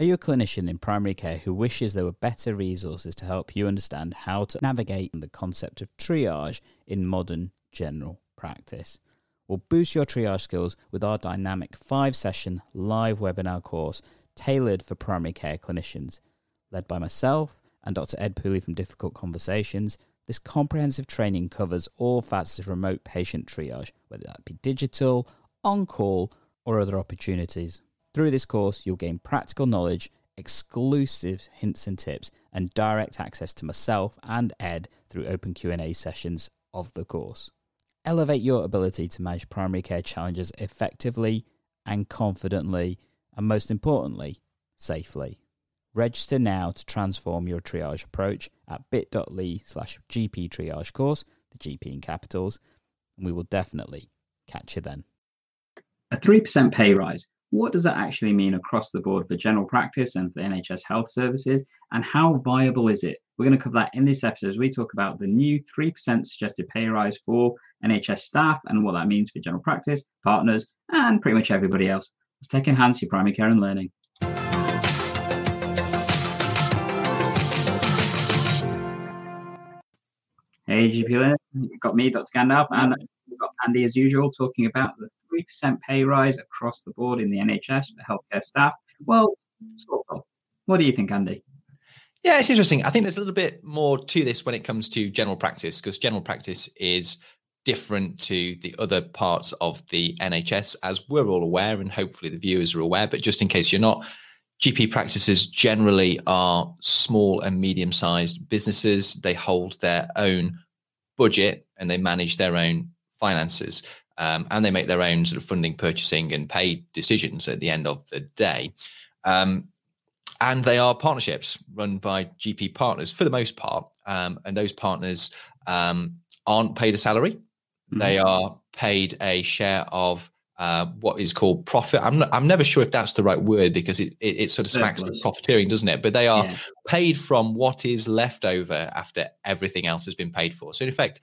Are you a clinician in primary care who wishes there were better resources to help you understand how to navigate the concept of triage in modern general practice? Well, boost your triage skills with our dynamic five session live webinar course tailored for primary care clinicians. Led by myself and Dr. Ed Pooley from Difficult Conversations, this comprehensive training covers all facets of remote patient triage, whether that be digital, on call, or other opportunities. Through this course, you'll gain practical knowledge, exclusive hints and tips, and direct access to myself and Ed through open Q&A sessions of the course. Elevate your ability to manage primary care challenges effectively and confidently, and most importantly, safely. Register now to transform your triage approach at bit.ly slash GP triage course, the GP in capitals, and we will definitely catch you then. A 3% pay rise what does that actually mean across the board for general practice and for NHS health services? And how viable is it? We're going to cover that in this episode as we talk about the new 3% suggested pay rise for NHS staff and what that means for general practice, partners, and pretty much everybody else. Let's take enhance your primary care and learning. Hey, GP you've got me, Dr. Gandalf, and we've got Andy as usual talking about the 3% pay rise across the board in the NHS for healthcare staff. Well, sort of. What do you think, Andy? Yeah, it's interesting. I think there's a little bit more to this when it comes to general practice because general practice is different to the other parts of the NHS, as we're all aware, and hopefully the viewers are aware. But just in case you're not, GP practices generally are small and medium sized businesses. They hold their own budget and they manage their own finances um, and they make their own sort of funding, purchasing, and pay decisions at the end of the day. Um, and they are partnerships run by GP partners for the most part, um, and those partners um, aren't paid a salary; mm-hmm. they are paid a share of uh, what is called profit. I'm not, I'm never sure if that's the right word because it it, it sort of smacks of profiteering, doesn't it? But they are yeah. paid from what is left over after everything else has been paid for. So in effect,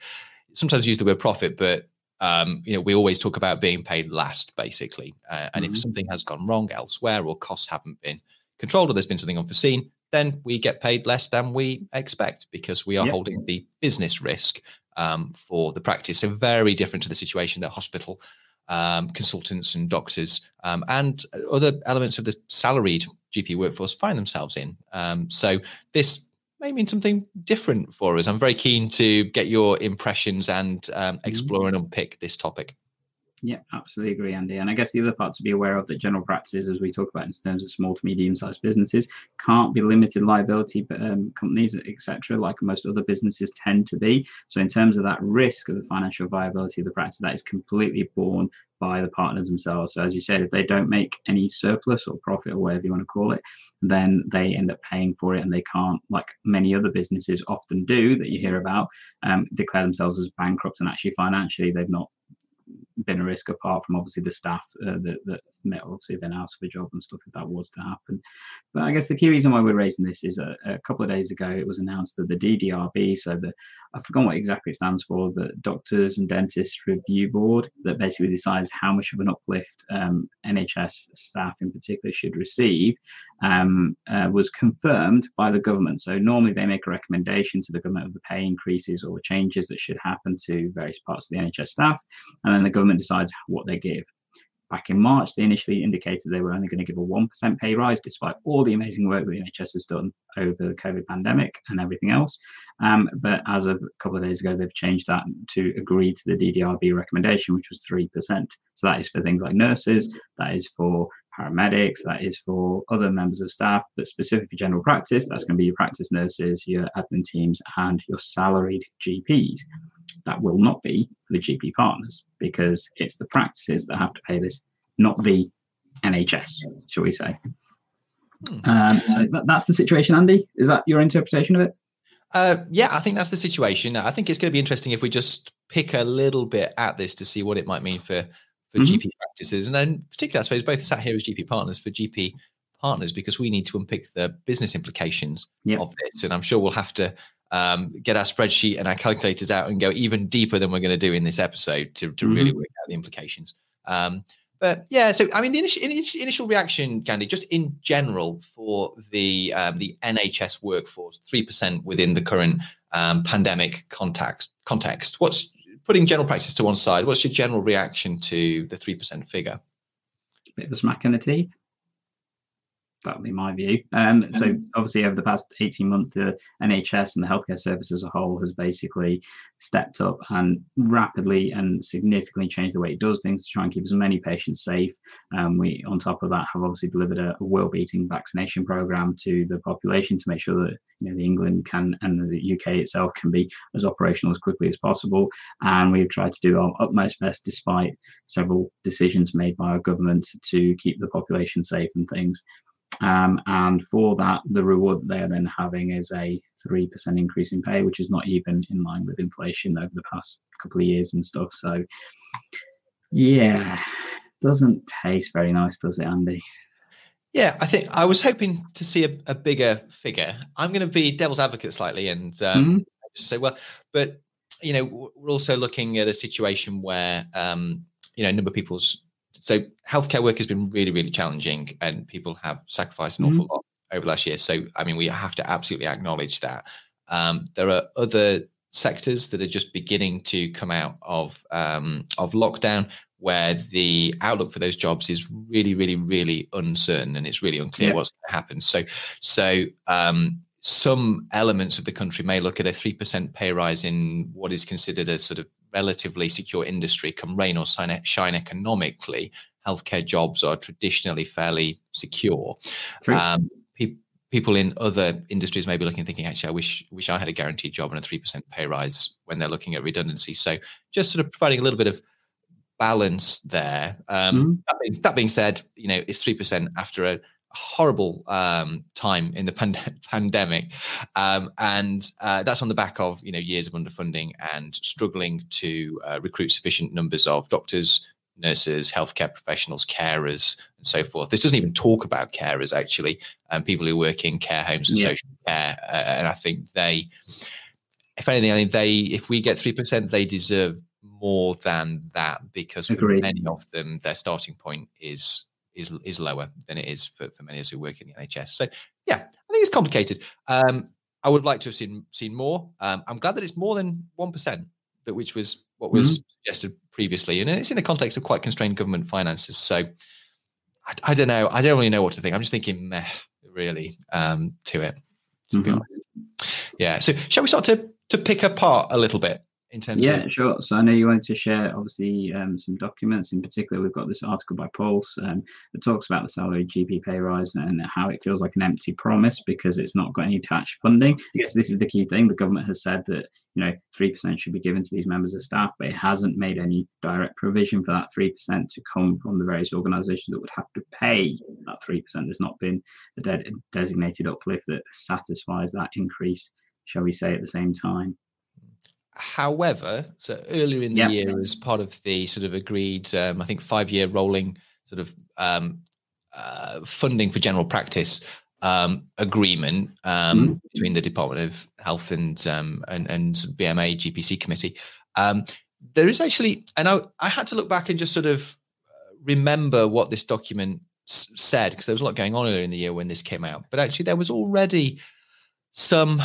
sometimes use the word profit, but um, you know, we always talk about being paid last, basically. Uh, and mm-hmm. if something has gone wrong elsewhere or costs haven't been controlled or there's been something unforeseen, then we get paid less than we expect because we are yep. holding the business risk um, for the practice. So very different to the situation that hospital um, consultants and doctors um, and other elements of the salaried GP workforce find themselves in. Um, so this may mean something different for us. I'm very keen to get your impressions and um, mm-hmm. explore and unpick this topic. Yeah, absolutely agree, Andy. And I guess the other part to be aware of that general practices, as we talk about in terms of small to medium-sized businesses, can't be limited liability um, companies, etc., like most other businesses tend to be. So, in terms of that risk of the financial viability of the practice, that is completely borne by the partners themselves. So, as you said, if they don't make any surplus or profit or whatever you want to call it, then they end up paying for it and they can't, like many other businesses often do that you hear about, um, declare themselves as bankrupt and actually financially they've not been a risk apart from obviously the staff uh, that, that may obviously been out of a job and stuff if that was to happen. But I guess the key reason why we're raising this is a, a couple of days ago it was announced that the DDRB, so the I've forgotten what exactly it stands for, the Doctors and Dentists Review Board, that basically decides how much of an uplift um, NHS staff in particular should receive, um, uh, was confirmed by the government. So normally they make a recommendation to the government of the pay increases or changes that should happen to various parts of the NHS staff, and then the government decides what they give back in March, they initially indicated they were only going to give a 1% pay rise, despite all the amazing work that the NHS has done over the COVID pandemic and everything else. Um, but as of a couple of days ago, they've changed that to agree to the DDRB recommendation, which was 3%. So that is for things like nurses, that is for paramedics, that is for other members of staff, but specifically for general practice, that's going to be your practice nurses, your admin teams, and your salaried GPs that will not be for the GP partners because it's the practices that have to pay this, not the NHS, shall we say. Hmm. Um, so that, that's the situation, Andy. Is that your interpretation of it? Uh, yeah, I think that's the situation. I think it's going to be interesting if we just pick a little bit at this to see what it might mean for for mm-hmm. GP practices, and then particularly, I suppose, both sat here as GP partners for GP partners because we need to unpick the business implications yep. of this, and I'm sure we'll have to um, get our spreadsheet and our calculators out and go even deeper than we're going to do in this episode to, to mm-hmm. really work out the implications. Um, but yeah, so I mean, the initial, initial reaction, Gandhi, just in general for the um, the NHS workforce, three percent within the current um, pandemic context. Context. What's putting general practice to one side? What's your general reaction to the three percent figure? Bit of a smack in the teeth that would be my view. Um, so mm-hmm. obviously over the past 18 months, the NHS and the healthcare service as a whole has basically stepped up and rapidly and significantly changed the way it does things to try and keep as many patients safe. Um, we, on top of that, have obviously delivered a, a world-beating vaccination program to the population to make sure that you know the England can and the UK itself can be as operational as quickly as possible. And we've tried to do our utmost best, despite several decisions made by our government to keep the population safe and things. Um, and for that, the reward they're then having is a 3% increase in pay, which is not even in line with inflation over the past couple of years and stuff. So, yeah, doesn't taste very nice, does it, Andy? Yeah, I think I was hoping to see a, a bigger figure. I'm going to be devil's advocate slightly and um, mm-hmm. say, well, but you know, we're also looking at a situation where um, you know, a number of people's so healthcare work has been really, really challenging, and people have sacrificed an mm-hmm. awful lot over last year. So, I mean, we have to absolutely acknowledge that. Um, there are other sectors that are just beginning to come out of um, of lockdown, where the outlook for those jobs is really, really, really uncertain, and it's really unclear yeah. what's going to happen. So, so um, some elements of the country may look at a three percent pay rise in what is considered a sort of relatively secure industry, come rain or shine economically, healthcare jobs are traditionally fairly secure. Um, pe- people in other industries may be looking, thinking, actually, I wish wish I had a guaranteed job and a three percent pay rise when they're looking at redundancy. So, just sort of providing a little bit of balance there. Um, mm-hmm. that, being, that, being, said, you know, it's three percent after a horrible um, time in the pand- pandemic, um, and uh, that's on the back of you know years of underfunding and struggling to uh, recruit sufficient numbers of doctors, nurses, healthcare professionals, carers, and so forth. This doesn't even talk about carers actually, and um, people who work in care homes and yeah. social care, uh, and I think they, if anything, I mean they, if we get three percent, they deserve more than that because Agreed. for many of them, their starting point is is is lower than it is for, for many of us who work in the NHS. So yeah, I think it's complicated. Um, I would like to have seen seen more. Um, I'm glad that it's more than one percent, that which was what was mm-hmm. suggested previously, and it's in the context of quite constrained government finances. So I, I, don't know. I don't really know what to think. I'm just thinking, meh, really, um, to it. Mm-hmm. Yeah. So shall we start to to pick apart a little bit in terms yeah of... sure. So i know you wanted to share obviously um, some documents. In particular we've got this article by pulse um, that talks about the salary gp pay rise and how it feels like an empty promise because it's not got any attached funding. I guess this is the key thing. The government has said that you know 3% should be given to these members of staff but it hasn't made any direct provision for that 3% to come from the various organizations that would have to pay that 3% there's not been a de- designated uplift that satisfies that increase shall we say at the same time However, so earlier in the yep. year, as part of the sort of agreed, um, I think five year rolling sort of um, uh, funding for general practice um, agreement um, mm-hmm. between the Department of Health and um, and, and BMA GPC committee, um, there is actually, and I, I had to look back and just sort of uh, remember what this document s- said because there was a lot going on earlier in the year when this came out. But actually, there was already some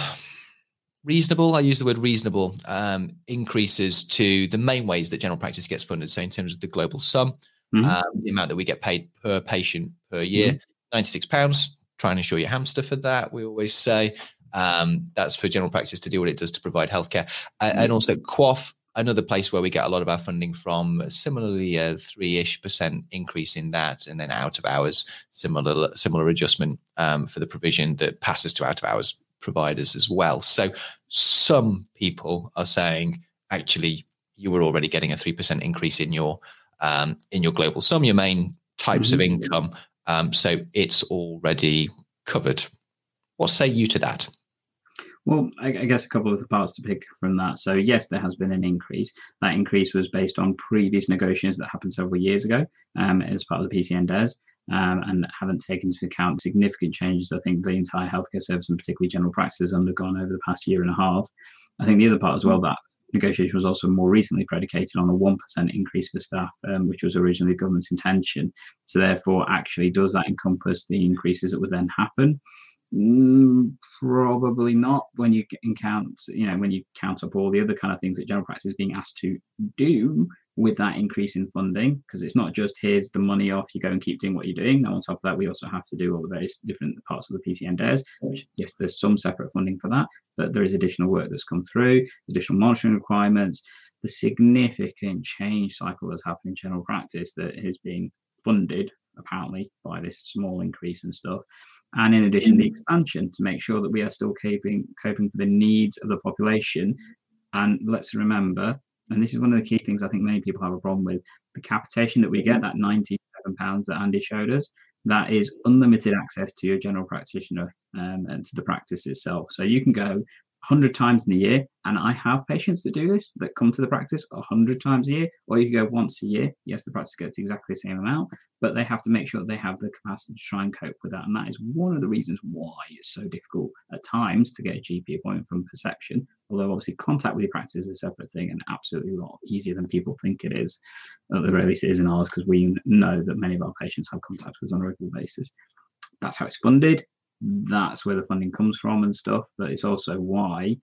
reasonable, I use the word reasonable, um, increases to the main ways that general practice gets funded. So, in terms of the global sum, mm-hmm. um, the amount that we get paid per patient per year, mm-hmm. £96. Try and insure your hamster for that, we always say. Um, that's for general practice to do what it does to provide healthcare. Mm-hmm. and also, QOF, another place where we get a lot of our funding from, similarly a three ish percent increase in that. And then out of hours, similar, similar adjustment um, for the provision that passes to out of hours providers as well. So some people are saying actually you were already getting a three percent increase in your um, in your global sum, your main types mm-hmm. of income. Um, so it's already covered. What say you to that? Well, I, I, guess a couple of the parts to pick from that. So, yes, there has been an increase. That increase was based on previous negotiations that happened several years ago um, as part of the PCN um, and haven't taken into account significant changes I think the entire healthcare service and particularly general practice has undergone over the past year and a half. I think the other part as well that negotiation was also more recently predicated on a 1% increase for staff, um, which was originally the government's intention. So, therefore, actually, does that encompass the increases that would then happen? Mm, probably not when you count, you know, when you count up all the other kind of things that general practice is being asked to do with that increase in funding, because it's not just here's the money off, you go and keep doing what you're doing. Now, on top of that, we also have to do all the various different parts of the PCN DARES, which, yes, there's some separate funding for that, but there is additional work that's come through, additional monitoring requirements, the significant change cycle that's happened in general practice that is being funded apparently by this small increase and stuff and in addition the mm. expansion to make sure that we are still coping coping for the needs of the population and let's remember and this is one of the key things i think many people have a problem with. The capitation that we get that 97 pounds that andy showed us that is unlimited access to your general practitioner um, and to the practice itself. So you can go 100 times in a year. And I have patients that do this, that come to the practice 100 times a year, or you can go once a year. Yes, the practice gets exactly the same amount, but they have to make sure that they have the capacity to try and cope with that. And that is one of the reasons why it's so difficult at times to get a GP appointment from perception. Although, obviously, contact with your practice is a separate thing and absolutely a lot easier than people think it is. At the very least, it is in ours because we know that many of our patients have contact with us on a regular basis. That's how it's funded that's where the funding comes from and stuff. But it's also why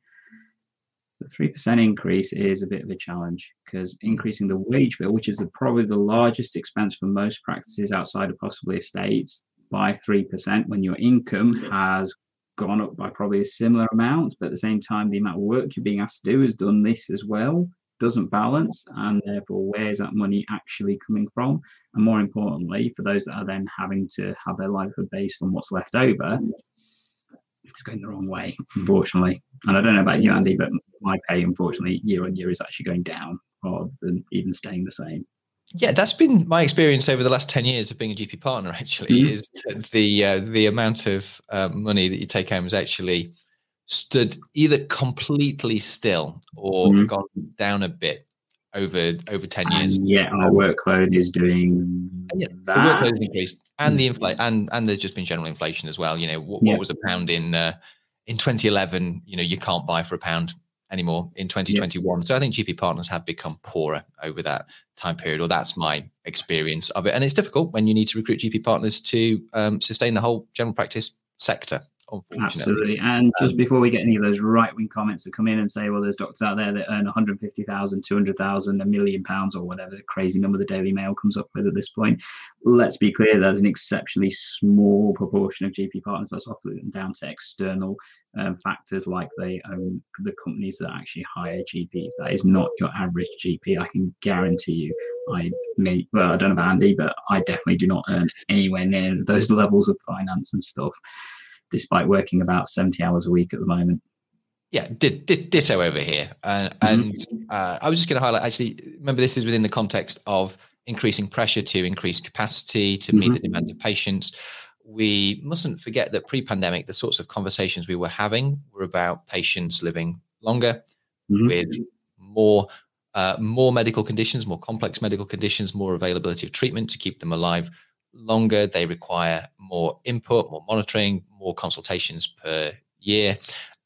the 3% increase is a bit of a challenge because increasing the wage bill, which is the, probably the largest expense for most practices outside of possibly estates, by 3% when your income has gone up by probably a similar amount, but at the same time, the amount of work you're being asked to do has done this as well doesn't balance and therefore where's that money actually coming from and more importantly for those that are then having to have their livelihood based on what's left over it's going the wrong way unfortunately and i don't know about you andy but my pay unfortunately year on year is actually going down rather than even staying the same yeah, that's been my experience over the last ten years of being a GP partner. Actually, mm-hmm. is the uh, the amount of uh, money that you take home is actually stood either completely still or mm-hmm. gone down a bit over over 10 years. and yeah our workload is doing yeah, the workload has increased and the inflation and and there's just been general inflation as well. You know what, yeah. what was a pound in uh, in 2011 you know you can't buy for a pound anymore in 2021 yeah. so i think gp partners have become poorer over that time period or that's my experience of it. And it's difficult when you need to recruit gp partners to um, sustain the whole general practice sector unfortunately. Absolutely. And just um, before we get any of those right wing comments that come in and say, well, there's doctors out there that earn 150,000, 200,000, a million pounds, or whatever the crazy number the Daily Mail comes up with at this point, let's be clear there's an exceptionally small proportion of GP partners that's often down to external um, factors like they own the companies that actually hire GPs. That is not your average GP. I can guarantee you. I may, well, I don't know about Andy, but I definitely do not earn anywhere near those levels of finance and stuff despite working about 70 hours a week at the moment. Yeah, ditto over here. Uh, mm-hmm. And uh, I was just going to highlight actually, remember, this is within the context of increasing pressure to increase capacity to meet mm-hmm. the demands of patients. We mustn't forget that pre pandemic, the sorts of conversations we were having were about patients living longer mm-hmm. with more. Uh, more medical conditions, more complex medical conditions, more availability of treatment to keep them alive longer. They require more input, more monitoring, more consultations per year.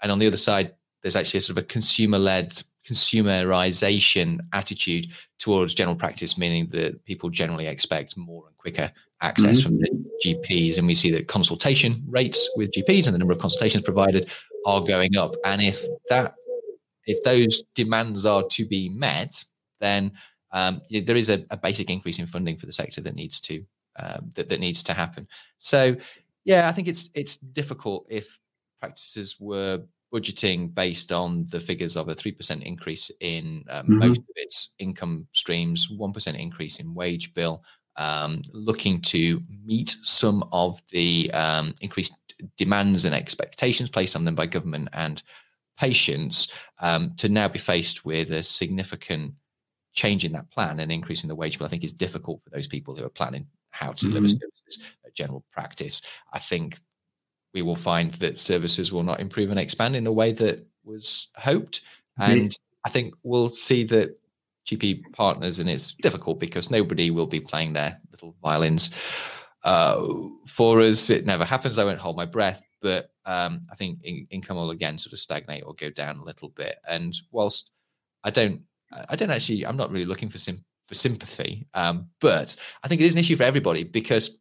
And on the other side, there's actually a sort of a consumer led consumerization attitude towards general practice, meaning that people generally expect more and quicker access mm-hmm. from the GPs. And we see that consultation rates with GPs and the number of consultations provided are going up. And if that if those demands are to be met, then um, there is a, a, basic increase in funding for the sector that needs to um, that, that needs to happen. So yeah, I think it's it's difficult if practices were budgeting based on the figures of a 3% increase in um, mm-hmm. most of its income streams, 1% increase in wage bill, um, looking to meet some of the um, increased demands and expectations placed on them by government and patients, um, to now be faced with a significant change in that plan and increasing the wage bill, I think is difficult for those people who are planning how to deliver mm-hmm. services at general practice. I think we will find that services will not improve and expand in the way that was hoped. And mm-hmm. I think we'll see that GP partners, and it's difficult because nobody will be playing their little violins uh, for us. It never happens. I won't hold my breath. But um, I think in- income will again sort of stagnate or go down a little bit. And whilst I don't I don't actually I'm not really looking for sim- for sympathy, um, but I think it is an issue for everybody because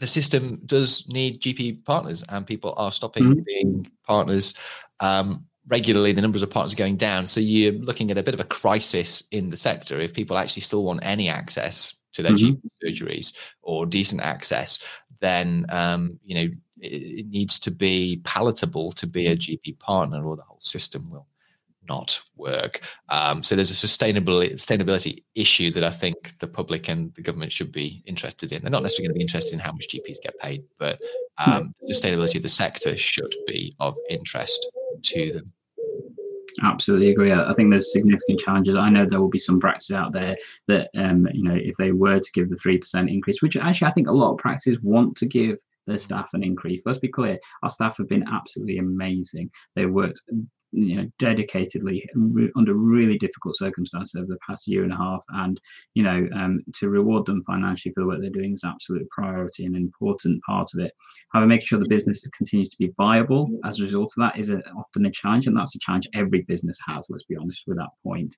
the system does need GP partners, and people are stopping mm-hmm. being partners um, regularly. The numbers of partners are going down, so you're looking at a bit of a crisis in the sector if people actually still want any access to their mm-hmm. GP surgeries or decent access. Then um, you know it, it needs to be palatable to be a GP partner, or the whole system will not work. Um, so there's a sustainability sustainability issue that I think the public and the government should be interested in. They're not necessarily going to be interested in how much GPs get paid, but um, the sustainability of the sector should be of interest to them. Absolutely agree. I think there's significant challenges. I know there will be some practices out there that, um, you know, if they were to give the three percent increase, which actually I think a lot of practices want to give their staff an increase. Let's be clear, our staff have been absolutely amazing. They worked you know dedicatedly under really difficult circumstances over the past year and a half. And you know um, to reward them financially for the work they're doing is absolute priority and an important part of it. However making sure the business continues to be viable as a result of that is a, often a challenge and that's a challenge every business has let's be honest with that point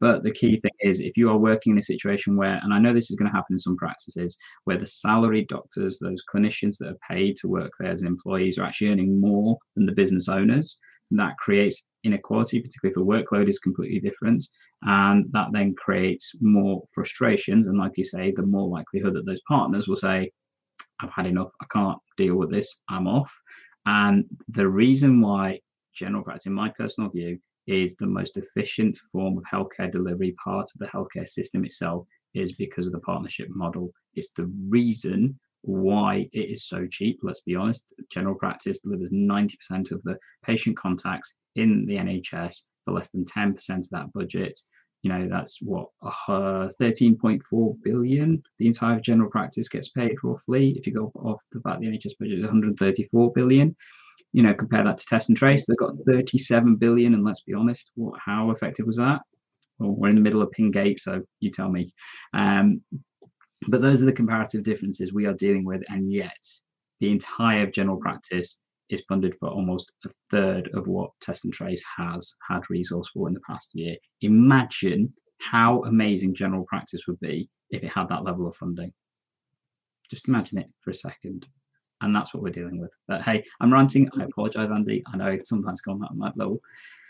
but the key thing is if you are working in a situation where and i know this is going to happen in some practices where the salaried doctors those clinicians that are paid to work there as employees are actually earning more than the business owners that creates inequality, particularly if the workload is completely different. And that then creates more frustrations. And like you say, the more likelihood that those partners will say, I've had enough, I can't deal with this, I'm off. And the reason why general practice, in my personal view, is the most efficient form of healthcare delivery, part of the healthcare system itself, is because of the partnership model. It's the reason why it is so cheap. Let's be honest, general practice delivers 90% of the patient contacts in the NHS for less than 10% of that budget. You know, that's what uh, 13.4 billion the entire general practice gets paid roughly. If you go off the fact the NHS budget is 134 billion, you know, compare that to test and trace, they've got 37 billion. And let's be honest, what how effective was that? Well, we're in the middle of Pingate, so you tell me. Um, but those are the comparative differences we are dealing with, and yet the entire general practice is funded for almost a third of what Test and Trace has had resource for in the past year. Imagine how amazing general practice would be if it had that level of funding. Just imagine it for a second. And that's what we're dealing with. But hey, I'm ranting. I apologize, Andy. I know it's sometimes gone that, that low.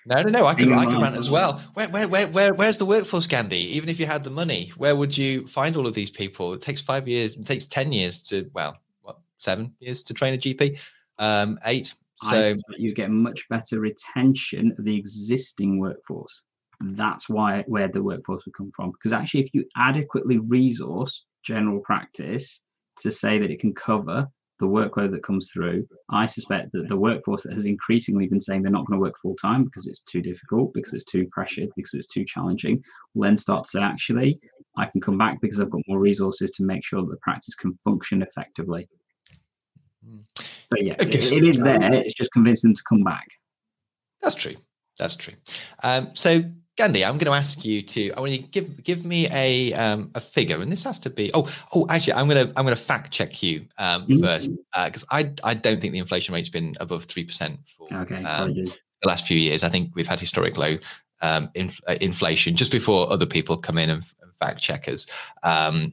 No, no, no. I can, I can rant as well. Where, where, where, where, where's the workforce, Gandhi? Even if you had the money, where would you find all of these people? It takes five years. It takes ten years to, well, what, seven years to train a GP, um, eight. So you get much better retention of the existing workforce. That's why where the workforce would come from. Because actually, if you adequately resource general practice to say that it can cover the workload that comes through, I suspect that the workforce that has increasingly been saying they're not going to work full time because it's too difficult, because it's too pressured, because it's too challenging, will then start to say, actually, I can come back because I've got more resources to make sure that the practice can function effectively. Hmm. But yeah, it, it is there. It's just convincing them to come back. That's true. That's true. Um, so Gandhi, I'm going to ask you to. I want you to give give me a um, a figure, and this has to be. Oh, oh, actually, I'm going to I'm going to fact check you um, mm-hmm. first because uh, I I don't think the inflation rate's been above three percent for okay, um, the last few years. I think we've had historic low um, inf- uh, inflation just before other people come in and, and fact checkers. Um,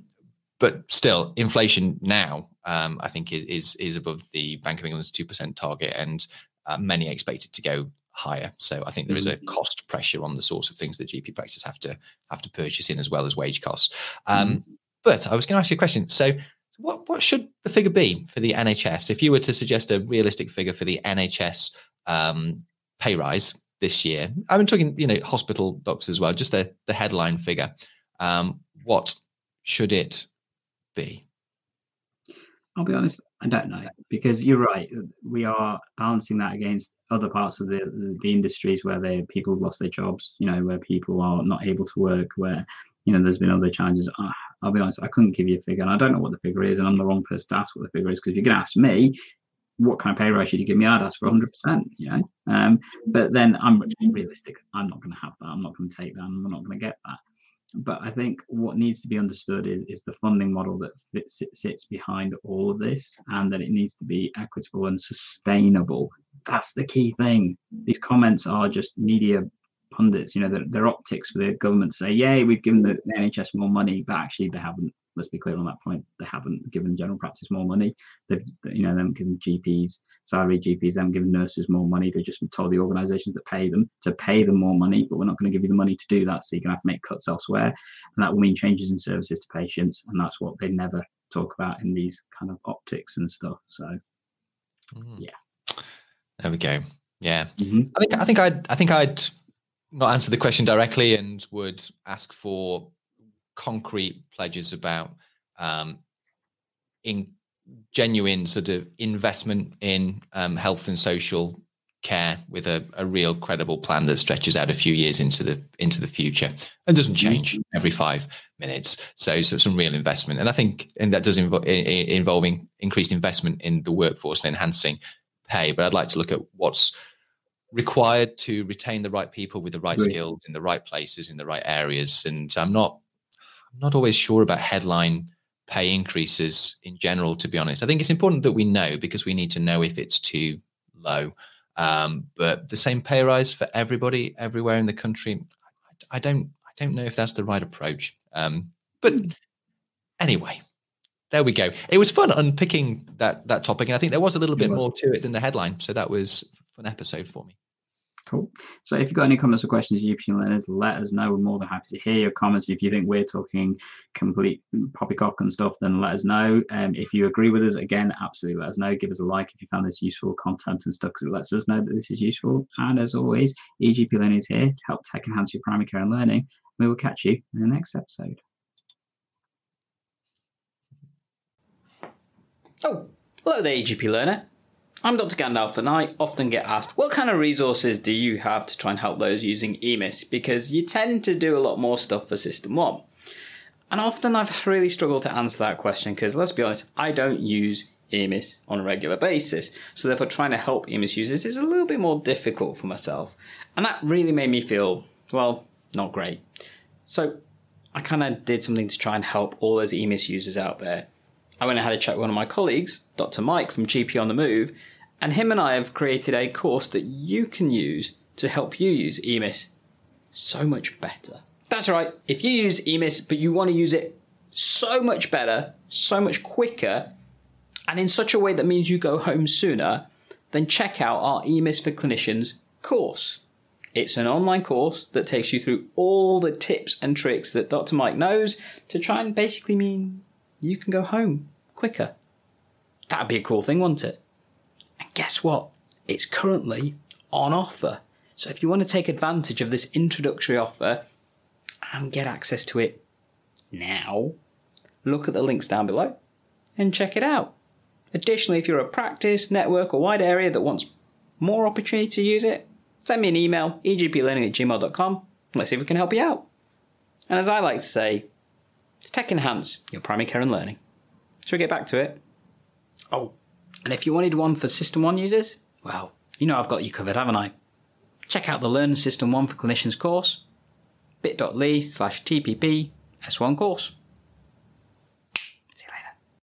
but still, inflation now um, I think is, is is above the Bank of England's two percent target, and uh, many expect it to go higher. So I think there is a mm-hmm. cost pressure on the sorts of things that GP practice have to have to purchase in as well as wage costs. Um, mm. But I was going to ask you a question. So what what should the figure be for the NHS if you were to suggest a realistic figure for the NHS um, pay rise this year? I'm talking, you know, hospital docs as well, just the the headline figure. Um, what should it be? I'll be honest, I don't know because you're right. We are balancing that against other parts of the the industries where they people have lost their jobs. You know, where people are not able to work. Where you know there's been other challenges. I'll be honest, I couldn't give you a figure, and I don't know what the figure is, and I'm the wrong person to ask what the figure is because if you're going to ask me, what kind of pay rise should you give me? I'd ask for 100%, you know. Um, but then I'm realistic. I'm not going to have that. I'm not going to take that. I'm not going to get that but I think what needs to be understood is, is the funding model that fits, sits behind all of this and that it needs to be equitable and sustainable. That's the key thing. These comments are just media pundits, you know, their, optics for the government say, "Yay, we've given the NHS more money," but actually they haven't. Let's be clear on that point. They haven't given general practice more money. They've, you know, them given GPs, salary GPs, them given nurses more money. They've just told the organisations that pay them to pay them more money, but we're not going to give you the money to do that. So you're going to have to make cuts elsewhere, and that will mean changes in services to patients, and that's what they never talk about in these kind of optics and stuff. So, mm. yeah, there we go. Yeah, mm-hmm. I think I think I'd I think I'd not answer the question directly and would ask for concrete pledges about um, in genuine sort of investment in um, health and social care with a, a real credible plan that stretches out a few years into the into the future and doesn't change every five minutes. So, so some real investment, and I think and that does involve involving increased investment in the workforce and enhancing pay. But I'd like to look at what's required to retain the right people with the right skills in the right places in the right areas. And I'm not I'm not always sure about headline pay increases in general. To be honest, I think it's important that we know because we need to know if it's too low. Um, but the same pay rise for everybody everywhere in the country, I, I don't I don't know if that's the right approach. Um, but anyway, there we go. It was fun unpicking that that topic, and I think there was a little bit more to it than the headline. So that was an episode for me. Cool. So if you've got any comments or questions, UP learners, let us know. We're more than happy to hear your comments. If you think we're talking complete poppycock and stuff, then let us know. Um, if you agree with us, again, absolutely let us know. Give us a like if you found this useful content and stuff, because it lets us know that this is useful. And as always, EGP Learning is here to help tech enhance your primary care and learning. We will catch you in the next episode. Oh, hello there, EGP Learner. I'm Dr. Gandalf, and I often get asked, what kind of resources do you have to try and help those using EMIS? Because you tend to do a lot more stuff for SystmOne. And often I've really struggled to answer that question because, let's be honest, I don't use EMIS on a regular basis. So, therefore, trying to help EMIS users is a little bit more difficult for myself. And that really made me feel, well, not great. So, I kind of did something to try and help all those EMIS users out there. I went and had a chat with one of my colleagues, Dr. Mike from GP on the Move, and him and I have created a course that you can use to help you use EMIS so much better. That's right, if you use EMIS but you want to use it so much better, so much quicker, and in such a way that means you go home sooner, then check out our EMIS for Clinicians course. It's an online course that takes you through all the tips and tricks that Dr. Mike knows to try and basically mean you can go home quicker. That'd be a cool thing, wouldn't it? Guess what? It's currently on offer. So if you want to take advantage of this introductory offer and get access to it now, look at the links down below and check it out. Additionally, if you're a practice, network, or wide area that wants more opportunity to use it, send me an email, egplearning at gmail.com. Let's see if we can help you out. And as I like to say, tech enhance your primary care and learning. Shall we get back to it? Oh, and if you wanted one for SystmOne users, well, you know I've got you covered, haven't I? Check out the Learn SystmOne for Clinicians course, bit.ly slash TPP S1 course.